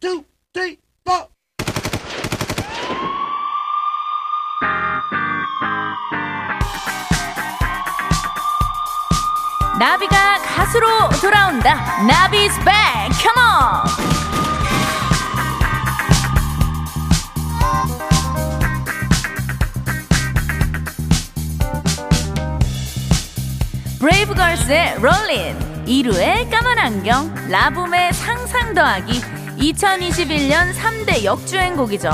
two, three, four. 나비가 가수로 돌아온다. 나비's back. Come on. 브레이브걸스의 롤린, 이루의 까만 안경, 라붐의 상상 더하기, 2021년 3대 역주행곡이죠.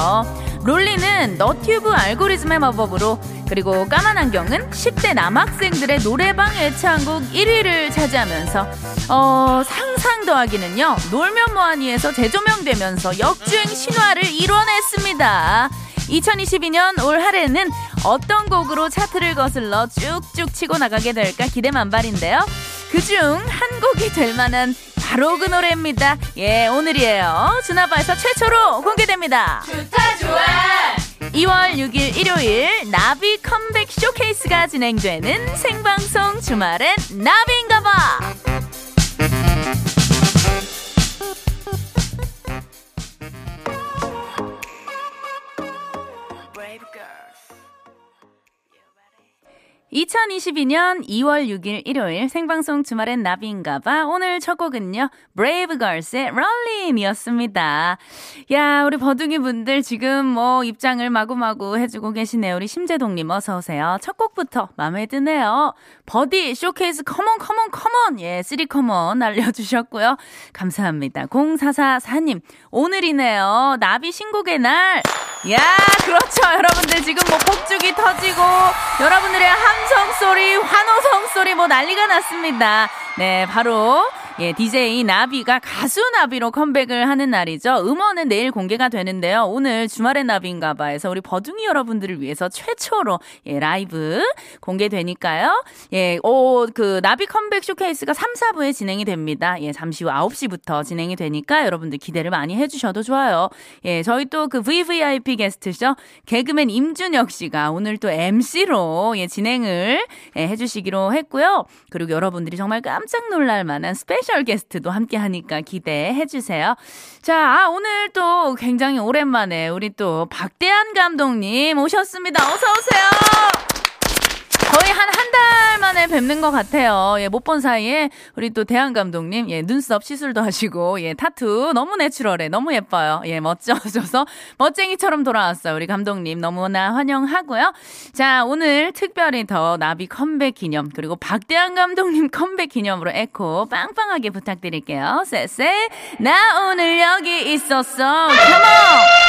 롤리는 너튜브 알고리즘의 마법으로 그리고 까만 안경은 10대 남학생들의 노래방 애창곡 1위를 차지하면서 어, 상상 더하기는요 놀면 뭐하니에서 재조명되면서 역주행 신화를 이뤄냈습니다. 2022년 올 한해는 어떤 곡으로 차트를 거슬러 쭉쭉 치고 나가게 될까 기대 만발인데요. 그중 한 곡이 될 만한 바로 그 노래입니다. 예, 오늘이에요. 주나바에서 최초로 공개됩니다. 좋다 좋아 2월 6일 일요일 나비 컴백 쇼케이스가 진행되는 생방송 주말엔 나비인가봐. (2022년 2월 6일) 일요일 생방송 주말엔 나비인가봐. 오늘 첫 곡은요 브레이브 걸스의 롤린이었습니다. 야 우리 버둥이 분들 지금 뭐 입장을 마구마구 해주고 계시네요. 우리 심재동님 어서 오세요. 첫 곡부터 마음에 드네요. 버디 쇼케이스 커먼 커먼 커먼 예 쓰리 커먼 알려주셨고요. 감사합니다. 0444님 오늘이네요. 나비 신곡의 날 야, 그렇죠. 여러분들 지금 뭐 폭죽이 터지고 여러분들의 함성 소리, 환호성 소리 뭐 난리가 났습니다. 네, 바로 예, DJ 나비가 가수 나비로 컴백을 하는 날이죠. 음원은 내일 공개가 되는데요. 오늘 주말엔 나비인가봐 해서 우리 버둥이 여러분들을 위해서 최초로 예, 라이브 공개되니까요. 예, 오, 그 나비 컴백 쇼케이스가 3, 4부에 진행이 됩니다. 예, 잠시 후 9시부터 진행이 되니까 여러분들 기대를 많이 해 주셔도 좋아요. 예, 저희 또 그 VVIP 게스트죠. 개그맨 임준혁 씨가 오늘 또 MC로 예, 진행을 예, 해 주시기로 했고요. 그리고 여러분들이 정말 깜짝 놀랄 만한 special 게스트도 함께 하니까 기대해 주세요. 자, 아, 오늘 또 굉장히 오랜만에 우리 또 박대한 감독님 오셨습니다. 어서 오세요! 거의 한 한 달 만에 뵙는 것 같아요. 예, 못 본 사이에 우리 또 대한 감독님, 예, 눈썹 시술도 하시고, 예, 타투 너무 natural해. 너무 예뻐요. 예, 멋져져서 멋쟁이처럼 돌아왔어요. 우리 감독님 너무나 환영하고요. 자, 오늘 특별히 더 나비 컴백 기념, 그리고 박대한 감독님 컴백 기념으로 에코 빵빵하게 부탁드릴게요. 쎄쎄, 나 오늘 여기 있었어. Come on!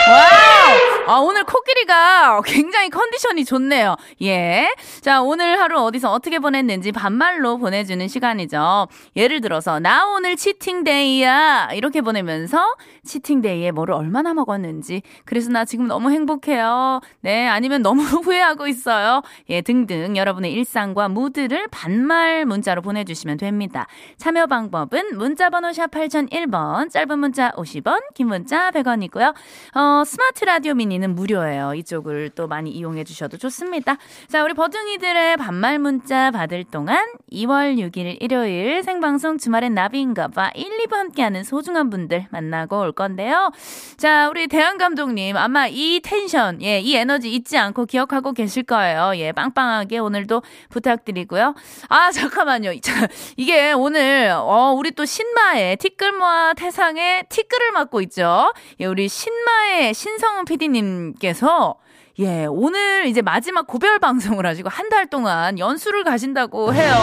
Wow! 아, 오늘 코끼리가 굉장히 컨디션이 좋네요. 예. 자, 오늘 하루 어디서 어떻게 보냈는지 반말로 보내주는 시간이죠. 예를 들어서, 나 오늘 cheating day야. 이렇게 보내면서, cheating day에 뭐를 얼마나 먹었는지. 그래서 나 지금 너무 행복해요. 네. 아니면 너무 후회하고 있어요. 예, 등등. 여러분의 일상과 무드를 반말 문자로 보내주시면 됩니다. 참여 방법은 문자번호 샵 8001번, 짧은 문자 50원, 긴 문자 100원이고요. 어, 스마트 라디오 미니는 무료예요. 이쪽을 또 많이 이용해 주셔도 좋습니다. 자, 우리 버둥이들의 반말 문자 받을 동안 2월 6일 일요일 생방송 주말엔 나비인가봐 1, 2부 함께하는 소중한 분들 만나고 올 건데요. 자, 우리 대한 감독님 아마 이 텐션, 예, 이 에너지 잊지 않고 기억하고 계실 거예요. 예, 빵빵하게 오늘도 부탁드리고요. 아, 잠깐만요. 자, 이게 오늘 어, 우리 또 신마의 티끌모아 태상의 티끌을 맡고 있죠. 예, 우리 신마의 신성훈 PD님께서 예, 오늘 이제 마지막 고별 방송을 하시고 한 달 동안 연수를 가신다고 해요.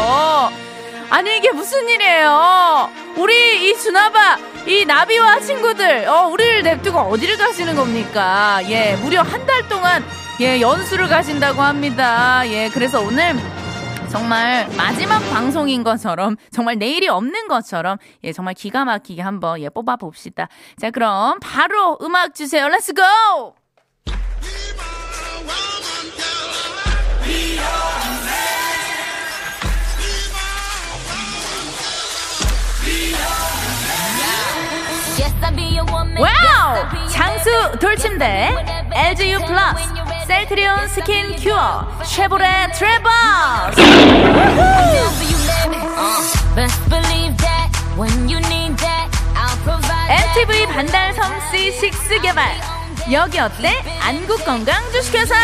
아니 이게 무슨 일이에요? 우리 이 주나바 이 나비와 친구들 어 우리를 냅두고 어디를 가시는 겁니까? 예, 무려 한 달 동안 예 연수를 가신다고 합니다. 예, 그래서 오늘 정말 마지막 방송인 것처럼 정말 내일이 없는 것처럼 예 정말 기가 막히게 한번 예 뽑아 봅시다. 자 그럼 바로 음악 주세요. 렛츠 고! 와우! 장수 돌침대 LGU 플러스 셀트리온 스킨 큐어 쉐보레 트레버스 Best believe that when you need that, I'll provide. 엔트 TV 반달섬 C6 개발 여기 어때? 안국 건강 주식회사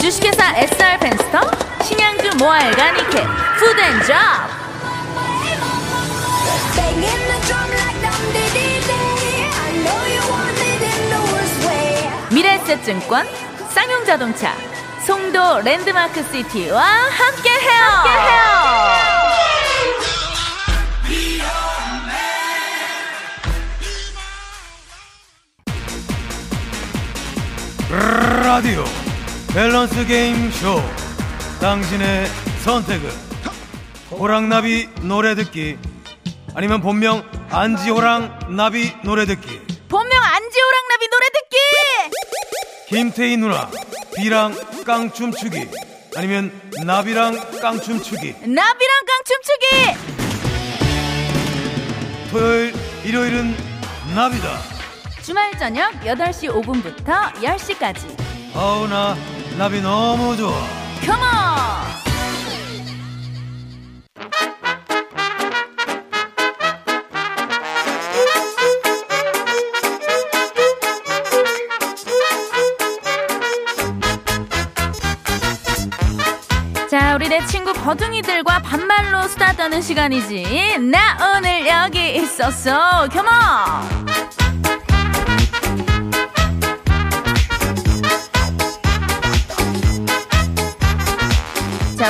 주식회사 SR 펜스터 신양주 모아일가 니케 푸드앤잡 미래에셋증권 쌍용자동차 송도 랜드마크 시티와 함께해요. 함께해요. 라디오. 밸런스 게임 쇼. 당신의 선택은? 호랑나비 노래 듣기. 아니면 본명 안지호랑 나비 노래 듣기. 본명 안지호랑 나비 노래 듣기! 김태희 누나 비랑 깡춤 추기. 아니면 나비랑 깡춤 추기. 나비랑 깡춤 추기! 토요일 일요일은 나비다. 주말 저녁 8시 5분부터 10시까지 아우 나 나비 너무 좋아 컴온 자, 우리 내 친구 버둥이들과 반말로 수다 떠는 시간이지. 나 오늘 여기 있었어. 컴온!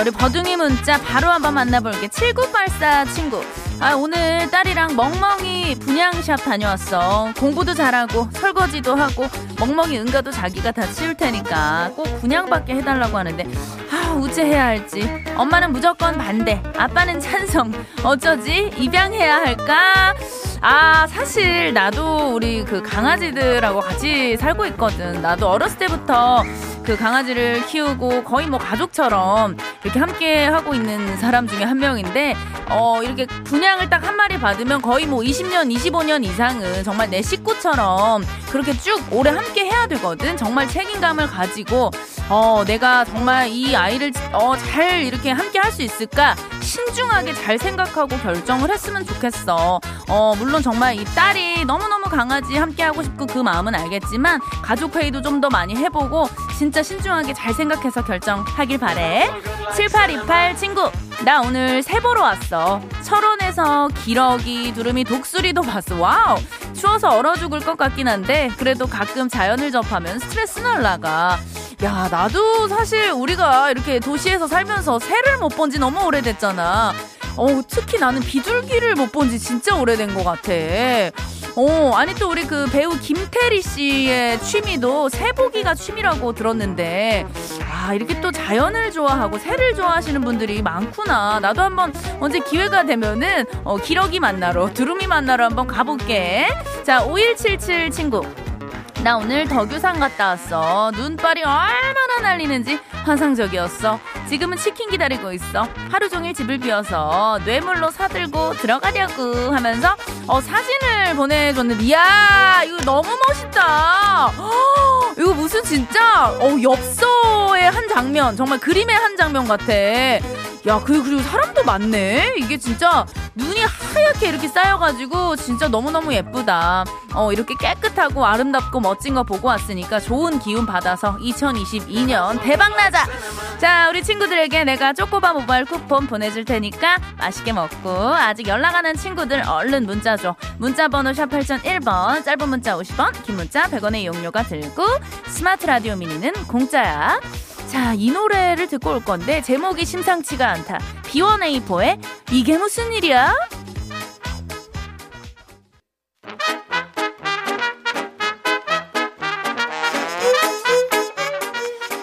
우리 버둥이 문자 바로 한번 만나볼게. 7984 친구. 아, 오늘 딸이랑 멍멍이 분양샵 다녀왔어. 공부도 잘하고, 설거지도 하고, 멍멍이 응가도 자기가 다 치울 테니까 꼭 분양받게 해달라고 하는데, 아, 우째해야 할지. 엄마는 무조건 반대, 아빠는 찬성. 어쩌지? 입양해야 할까? 아, 사실 나도 우리 그 강아지들하고 같이 살고 있거든. 나도 어렸을 때부터 그 강아지를 키우고 거의 뭐 가족처럼 이렇게 함께 하고 있는 사람 중에 한 명인데 어 이렇게 분양을 딱 한 마리 받으면 거의 뭐 20년, 25년 이상은 정말 내 식구처럼 그렇게 쭉 오래 함께 해야 되거든. 정말 책임감을 가지고 어 내가 정말 이 아이를 어 잘 이렇게 함께 할 수 있을까 신중하게 잘 생각하고 결정을 했으면 좋겠어. 어 물론 정말 이 딸이 너무너무 강아지 함께 하고 싶고 그 마음은 알겠지만 가족 회의도 좀 더 많이 해보고 진짜 신중하게 잘 생각해서 결정하길 바래. 7828 친구 나 오늘 새 보러 왔어. 철원에서 기러기, 두루미, 독수리도 봤어. Wow. 추워서 얼어 죽을 것 같긴 한데 그래도 가끔 자연을 접하면 스트레스 날라가. 야, 나도 사실 우리가 이렇게 도시에서 살면서 새를 못 본 지 너무 오래됐잖아. 어, 특히 나는 비둘기를 못 본 지 진짜 오래된 것 같아. 어, 아니 또 우리 그 배우 김태리 씨의 취미도 새보기가 취미라고 들었는데, 아, 이렇게 또 자연을 좋아하고 새를 좋아하시는 분들이 많구나. 나도 한번 언제 기회가 되면은, 어, 기러기 만나러, 두루미 만나러 한번 가볼게. 자, 5177 친구. 나 오늘 덕유산 갔다 왔어. 눈발이 얼마나 날리는지 환상적이었어. 지금은 치킨 기다리고 있어. 하루 종일 집을 비워서 뇌물로 사들고 들어가려고 하면서 어, 사진을 보내줬는데 이야 이거 너무 멋있다. 허, 이거 무슨 진짜 어, 엽서의 한 장면 정말 그림의 한 장면 같아. 야, 그, 그리고 사람도 많네? 이게 진짜 눈이 하얗게 이렇게 쌓여가지고 진짜 너무너무 예쁘다. 어, 이렇게 깨끗하고 아름답고 멋진 거 보고 왔으니까 좋은 기운 받아서 2022년 대박나자! 자, 우리 친구들에게 내가 쪼꼬바 모바일 쿠폰 보내줄 테니까 맛있게 먹고 아직 연락 안 한 친구들 얼른 문자 줘. 문자 번호 샵 8001번, 짧은 문자 50원, 긴 문자 100원의 이용료가 들고 스마트 라디오 미니는 공짜야. 자, 이 노래를 듣고 올 건데 제목이 심상치가 않다. B1A4의 이게 무슨 일이야?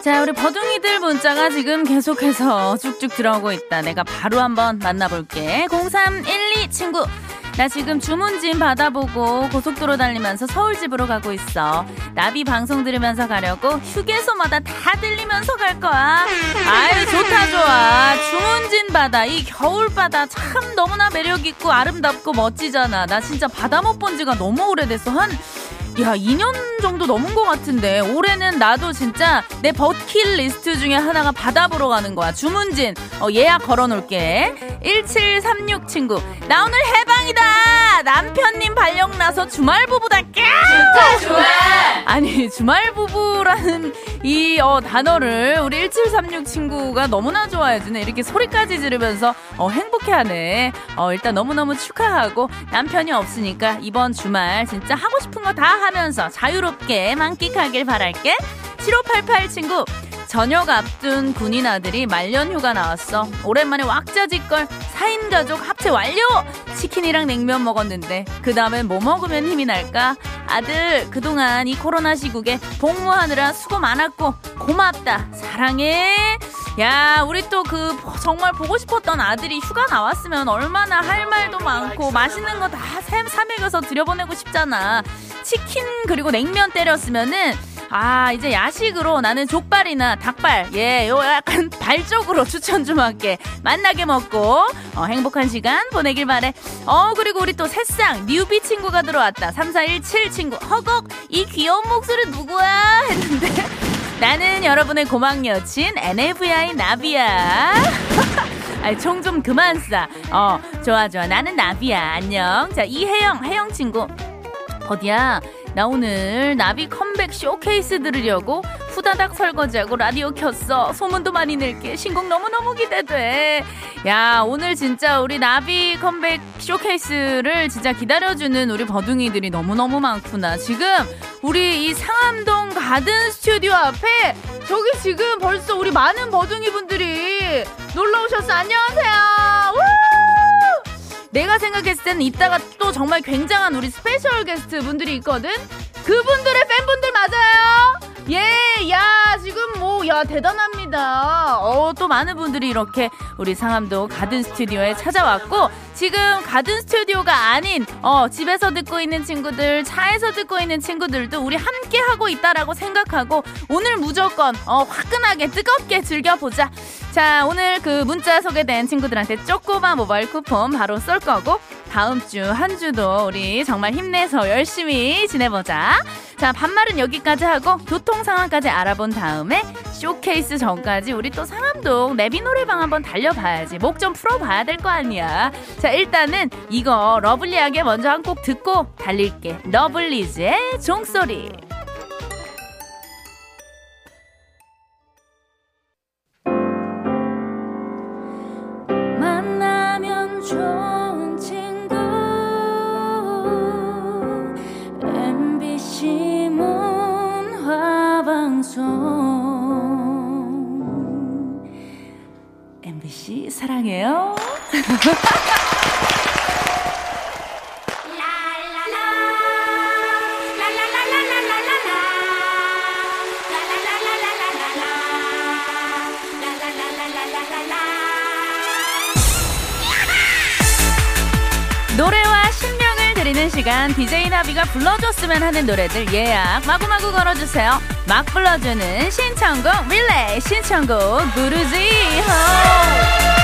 자, 우리 버둥이들 문자가 지금 계속해서 쭉쭉 들어오고 있다. 내가 바로 한번 만나볼게. 0312 친구. 나 지금 주문진 받아보고 고속도로 달리면서 서울 집으로 가고 있어. 나비 방송 들으면서 가려고 휴게소마다 다 들리면서 갈 거야. 아유, 좋다, 좋아. 주문진 바다, 이 겨울 바다 참 너무나 매력 있고 아름답고 멋지잖아. 나 진짜 바다 못 본 지가 너무 오래됐어. 한 야, 2년 정도 넘은 것 같은데 올해는 나도 진짜 내 버킷리스트 중에 하나가 바다 보러 가는 거야. 주문진 어, 예약 걸어놓을게. 1736 친구 나 오늘 해 방이다. 남편님 발령 나서 주말 부부다. 좋다 좋아. 아니 주말 부부라는 이 어, 단어를 우리 1736 친구가 너무나 좋아해주네. 이렇게 소리까지 지르면서 어, 행복해하네. 어, 일단 너무너무 축하하고 남편이 없으니까 이번 주말 진짜 하고 싶은 거 다 하면서 자유롭게 만끽하길 바랄게. 7588 친구 저녁 앞둔 군인 아들이 말년 휴가 나왔어. 오랜만에 왁자지껄 4인 가족 합체 완료! 치킨이랑 냉면 먹었는데 그 다음엔 뭐 먹으면 힘이 날까? 아들 그동안 이 코로나 시국에 복무하느라 수고 많았고 고맙다. 사랑해. 야, 우리 또 그 정말 보고 싶었던 아들이 휴가 나왔으면 얼마나 할 말도 많고 맛있는 거다 사먹여서 들여보내고 싶잖아. 치킨 그리고 냉면 때렸으면은 아, 이제 야식으로 나는 족발이나 닭발, 예, 요 약간 발 쪽으로 추천 좀 할게. 만나게 먹고, 어, 행복한 시간 보내길 바래. 어, 그리고 우리 또 새싹, newbie 친구가 들어왔다. 3417 친구. 허걱, 이 귀여운 목소리 누구야? 했는데. 나는 여러분의 고막 여친, 나비 나비야. 아이, 총좀 그만 싸. 어, 좋아, 좋아. 나는 나비야. 안녕. 자, 이혜영, 혜영 친구. 어디야? 나 오늘 나비 컴백 쇼케이스 들으려고 후다닥 설거지하고 라디오 켰어. 소문도 많이 낼게. 신곡 너무너무 기대돼. 야, 오늘 진짜 우리 나비 컴백 쇼케이스를 진짜 기다려주는 우리 버둥이들이 너무너무 많구나. 지금 우리 이 상암동 가든 스튜디오 앞에 저기 지금 벌써 우리 많은 버둥이 분들이 놀러 오셨어. 안녕하세요. 우! 내가 생각했을 때는 이따가 또 정말 굉장한 우리 special guest 분들이 있거든? 그분들의 팬분들 맞아요? 예, 야, 야, 대단합니다. 어, 또 많은 분들이 이렇게 우리 상암도 가든 스튜디오에 찾아왔고, 지금 가든 스튜디오가 아닌, 어, 집에서 듣고 있는 친구들, 차에서 듣고 있는 친구들도 우리 함께 하고 있다라고 생각하고, 오늘 무조건, 어, 화끈하게, 뜨겁게 즐겨보자. 자, 오늘 그 문자 소개된 친구들한테 쪼꼬마 모바일 쿠폰 바로 쏠 거고, 다음 주 한 주도 우리 정말 힘내서 열심히 지내보자. 자, 반말은 여기까지 하고 교통 상황까지 알아본 다음에 쇼케이스 전까지 우리 또 상암동 나비 노래방 한번 달려봐야지. 목 좀 풀어봐야 될 거 아니야. 자, 일단은 이거 lovely하게 먼저 한 곡 듣고 달릴게. 러블리즈의 종소리. 사랑해요. 노래와 신명을 드리는 시간 DJ 나비가 불러줬으면 하는 노래들 예약 마구마구 걸어주세요. 막 불러주는 신청곡 릴레이 신청곡 부르지 호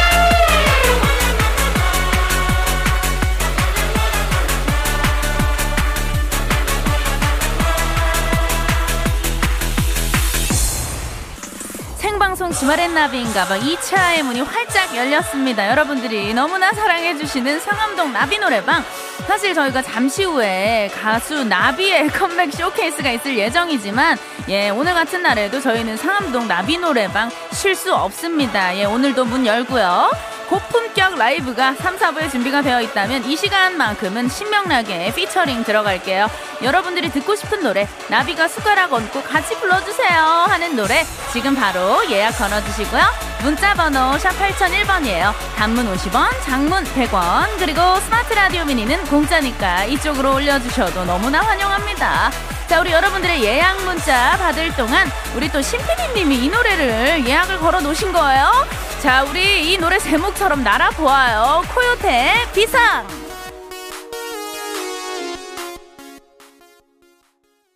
생방송 주말엔 나비인가봐 2차의 문이 활짝 열렸습니다. 여러분들이 너무나 사랑해주시는 상암동 나비 노래방. 사실 저희가 잠시 후에 가수 나비의 컴백 쇼케이스가 있을 예정이지만, 예, 오늘 같은 날에도 저희는 상암동 나비 노래방 쉴 수 없습니다. 예, 오늘도 문 열고요. 고품격 라이브가 3, 4부에 준비가 되어 있다면 이 시간만큼은 신명나게 피처링 들어갈게요. 여러분들이 듣고 싶은 노래, 나비가 숟가락 얹고 같이 불러주세요 하는 노래 지금 바로 예약 걸어주시고요. 문자 번호 샵 8001번이에요. 단문 50원, 장문 100원, 그리고 스마트 라디오 미니는 공짜니까 이쪽으로 올려주셔도 너무나 환영합니다. 자, 우리 여러분들의 예약 문자 받을 동안 우리 또 신피디님이 이 노래를 예약을 걸어 놓으신 거예요. 자, 우리 이 노래 제목처럼 날아보아요. 코요태 비상!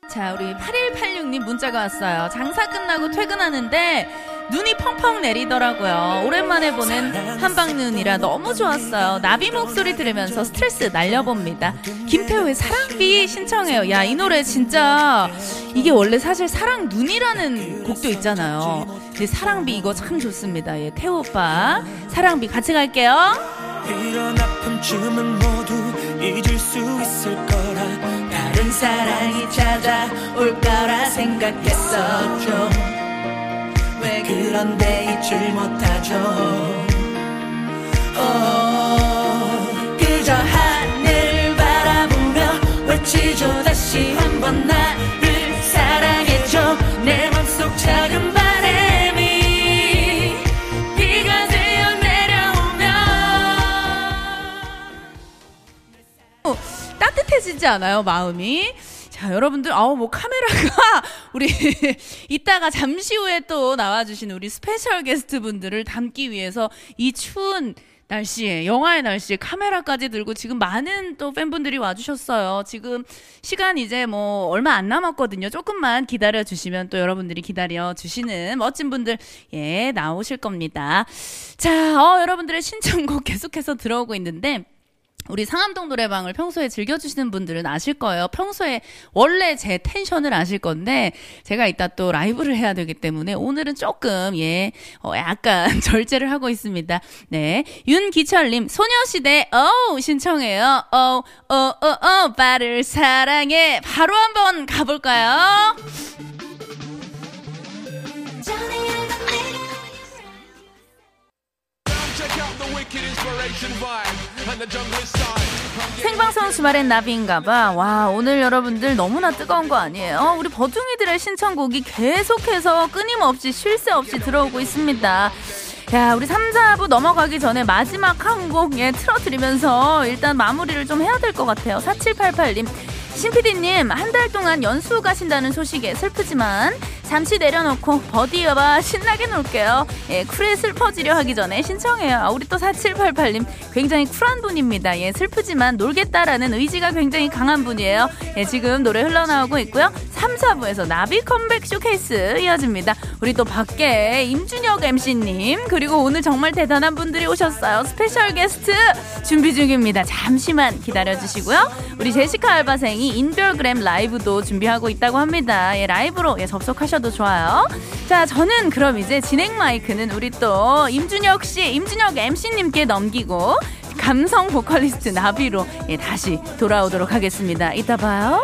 자, 우리 8186님 문자가 왔어요. 장사 끝나고 퇴근하는데 눈이 펑펑 내리더라고요. 오랜만에 보는 한방눈이라 너무 좋았어요. 나비 목소리 들으면서 스트레스 날려봅니다. 김태우의 사랑비 신청해요. 야, 이 노래 진짜 이게 원래 사실 사랑 눈이라는 곡도 있잖아요. 근데 사랑비 이거 참 좋습니다. 예, 태우 오빠 사랑비 같이 갈게요. 이런 아픔쯤은 모두 잊을 수 있을 거라 다른 사랑이 찾아올 거라 생각했었죠 왜 그런데 잊질 못하죠. 어, 그저 하늘 바라보며 외치죠. 다시 한번 나를 사랑해줘. 내 맘속 작은 바람이 비가 되어 내려오면. 어, 따뜻해지지 않아요, 마음이? 자, 여러분들, 아우, 뭐, 카메라가, 우리, 이따가 잠시 후에 또 나와주신 우리 special guest 분들을 담기 위해서 이 추운 날씨에, 영하의 날씨에 카메라까지 들고 지금 많은 또 팬분들이 와주셨어요. 지금 시간 이제 뭐, 얼마 안 남았거든요. 조금만 기다려주시면 또 여러분들이 기다려주시는 멋진 분들, 예, 나오실 겁니다. 자, 어, 여러분들의 신청곡 계속해서 들어오고 있는데, 우리 상암동 노래방을 평소에 즐겨주시는 분들은 아실 거예요. 평소에 원래 제 텐션을 아실 건데, 제가 이따 또 라이브를 해야 되기 때문에 오늘은 조금, 예, 어, 약간 절제를 하고 있습니다. 네. 윤기철님, 소녀시대, 어우, 신청해요. 어, 어, 어, 어, 오빠를 사랑해. 바로 한번 가볼까요? 생방송 주말엔 나비인가봐. 와, 오늘 여러분들 너무나 뜨거운 거 아니에요? 우리 버둥이들의 신청곡이 계속해서 끊임없이 쉴 새 없이 들어오고 있습니다. 야, 우리 3, 4부 넘어가기 전에 마지막 한 곡, 예, 틀어드리면서 일단 마무리를 좀 해야 될 것 같아요. 4788님. 신PD님, 한 달 동안 연수 가신다는 소식에 슬프지만 잠시 내려놓고 버디여봐 신나게 놀게요. 예, 쿨에 슬퍼지려 하기 전에 신청해요. 아, 우리 또 4788님 굉장히 쿨한 분입니다. 예, 슬프지만 놀겠다라는 의지가 굉장히 강한 분이에요. 예, 지금 노래 흘러나오고 있고요. 3, 4부에서 나비 컴백 쇼케이스 이어집니다. 우리 또 밖에 임준혁 MC님 그리고 오늘 정말 대단한 분들이 오셨어요. special guest 준비 중입니다. 잠시만 기다려주시고요. 우리 제시카 알바생이 인별그램 라이브도 준비하고 있다고 합니다. 예, 라이브로 예, 접속하 셔도 좋아요. 자, 저는 그럼 이제 진행 마이크는 우리 또 임준혁 씨, 임준혁 MC님께 넘기고 감성 보컬리스트 나비로 예, 다시 돌아오도록 하겠습니다. 이따 봐요.